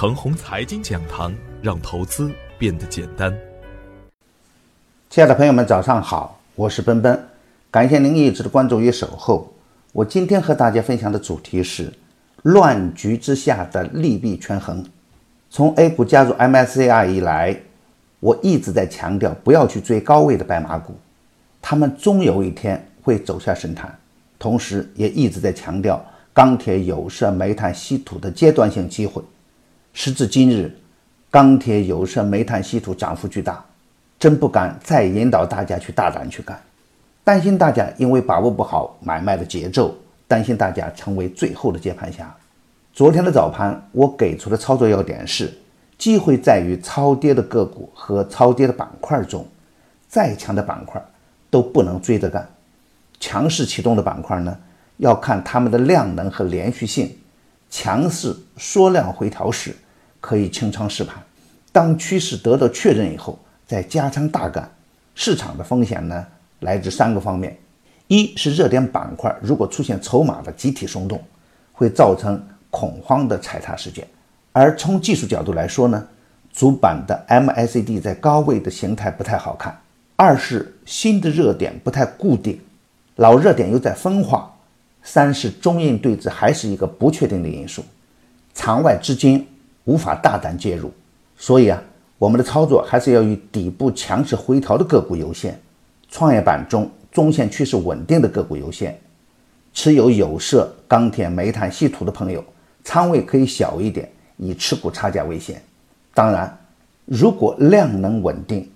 程红财经讲堂，让投资变得简单。亲爱的朋友们，早上好，我是奔奔，感谢您一直的关注与守候。我今天和大家分享的主题是乱局之下的利弊权衡。从 A 股加入 MSCI 以来，我一直在强调不要去追高位的白马股，他们终有一天会走下神坛。同时，也一直在强调钢铁、有色、煤炭、稀土的阶段性机会。时至今日，钢铁、有色、煤炭、稀土涨幅巨大，真不敢再引导大家去大胆去干，担心大家因为把握不好买卖的节奏，担心大家成为最后的接盘侠。昨天的早盘，我给出的操作要点是：机会在于超跌的个股和超跌的板块中，再强的板块都不能追着干。强势启动的板块呢，要看它们的量能和连续性。强势缩量回调时，可以清仓试盘；当趋势得到确认以后，再加仓大干。市场的风险呢，来自三个方面：一是热点板块如果出现筹码的集体松动，会造成恐慌的踩踏事件；而从技术角度来说呢，主板的 MACD 在高位的形态不太好看；二是新的热点不太固定，老热点又在分化。三是中印对峙还是一个不确定的因素，场外资金无法大胆介入，所以啊，我们的操作还是要以底部强势回调的个股优先，创业板中中线趋势稳定的个股优先。持有有色、钢铁、煤炭、稀土的朋友，仓位可以小一点，以持股差价为先。当然，如果量能稳定，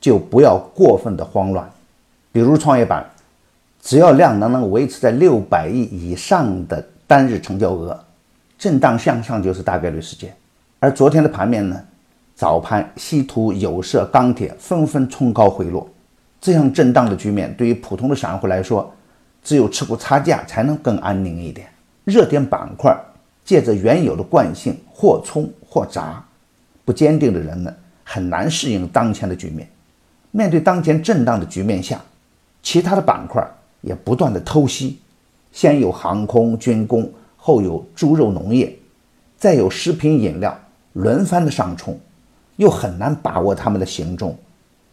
就不要过分的慌乱，比如创业板。只要量能能维持在六百亿以上的单日成交额，震荡向上就是大概率事件。而昨天的盘面呢，早盘稀土、有色、钢铁纷纷冲高回落，这样震荡的局面对于普通的散户来说，只有持股差价才能更安宁一点。热点板块借着原有的惯性或冲或砸，不坚定的人们很难适应当前的局面。面对当前震荡的局面下，其他的板块。也不断的偷袭，先有航空军工，后有猪肉农业，再有食品饮料，轮番的上冲，又很难把握他们的行踪。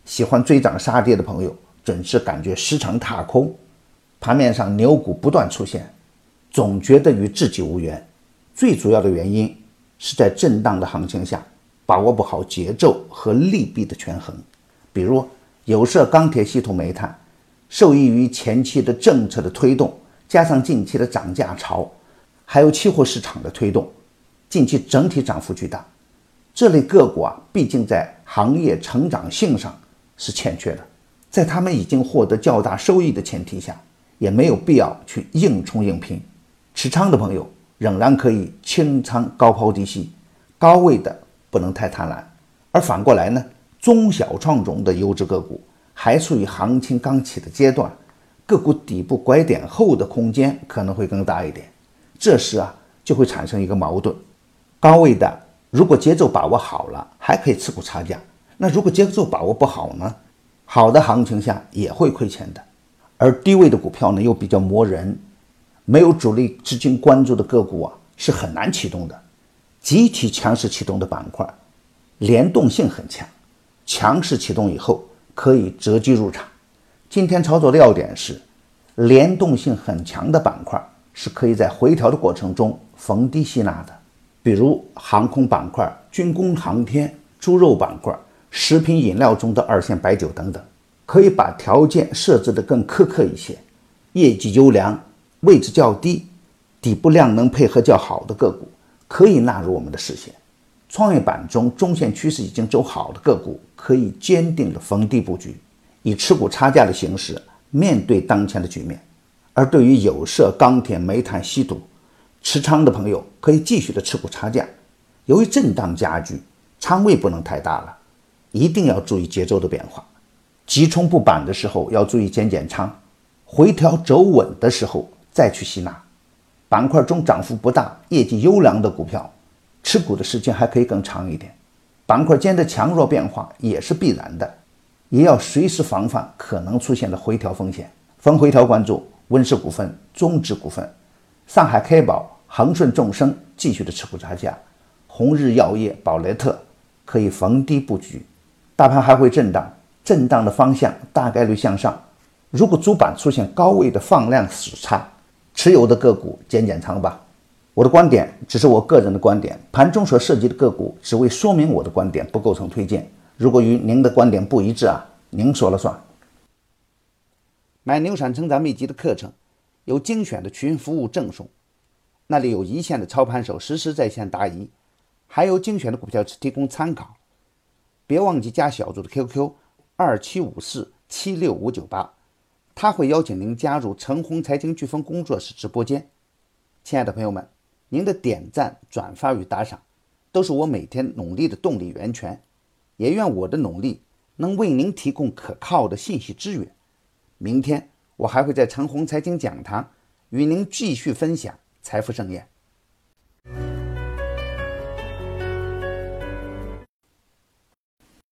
喜欢追涨杀跌的朋友，准是感觉时常踏空。盘面上牛股不断出现，总觉得与自己无缘。最主要的原因是在震荡的行情下，把握不好节奏和利弊的权衡。比如有色、钢铁、稀土、煤炭。受益于前期的政策的推动，加上近期的涨价潮，还有期货市场的推动，近期整体涨幅巨大。这类个股啊，毕竟在行业成长性上是欠缺的，在他们已经获得较大收益的前提下，也没有必要去硬冲硬拼。持仓的朋友仍然可以清仓高抛低吸，高位的不能太贪婪。而反过来呢，中小创中的优质个股。还处于行情刚起的阶段，个股底部拐点后的空间可能会更大一点。这时啊，就会产生一个矛盾：高位的如果节奏把握好了，还可以持股差价；那如果节奏把握不好呢？好的行情下也会亏钱的。而低位的股票呢，又比较磨人，没有主力资金关注的个股啊，是很难启动的。集体强势启动的板块，联动性很强，强势启动以后。可以择机入场。今天操作的要点是，联动性很强的板块是可以在回调的过程中逢低吸纳的，比如航空板块、军工航天、猪肉板块、食品饮料中的二线白酒等等，可以把条件设置的更苛刻一些，业绩优良、位置较低、底部量能配合较好的个股，可以纳入我们的视线。创业板中中线趋势已经走好的个股，可以坚定的逢低布局，以持股差价的形式面对当前的局面。而对于有色、钢铁、煤炭、稀土持仓的朋友，可以继续的持股差价。由于震荡加剧，仓位不能太大了，一定要注意节奏的变化。急冲不板的时候要注意减减仓，回调走稳的时候再去吸纳。板块中涨幅不大、业绩优良的股票。持股的时间还可以更长一点，板块间的强弱变化也是必然的，也要随时防范可能出现的回调风险。逢回调关注温氏股份、中植股份、上海开宝、恒顺众生继续的持股差价，红日药业、宝莱特可以逢低布局。大盘还会震荡，震荡的方向大概率向上。如果主板出现高位的放量死叉，持有的个股减减仓吧。我的观点只是我个人的观点，盘中所涉及的个股只为说明我的观点，不构成推荐。如果与您的观点不一致啊，您说了算。买牛产成长秘籍的课程，有精选的群服务赠送，那里有一线的操盘手实时在线答疑，还有精选的股票提供参考。别忘记加小组的 QQ 二七五四七六五九八，他会邀请您加入陈红财经飓风工作室直播间。亲爱的朋友们，您的点赞、转发与打赏，都是我每天努力的动力源泉。也愿我的努力能为您提供可靠的信息资源。明天我还会在长虹财经讲堂与您继续分享财富盛宴。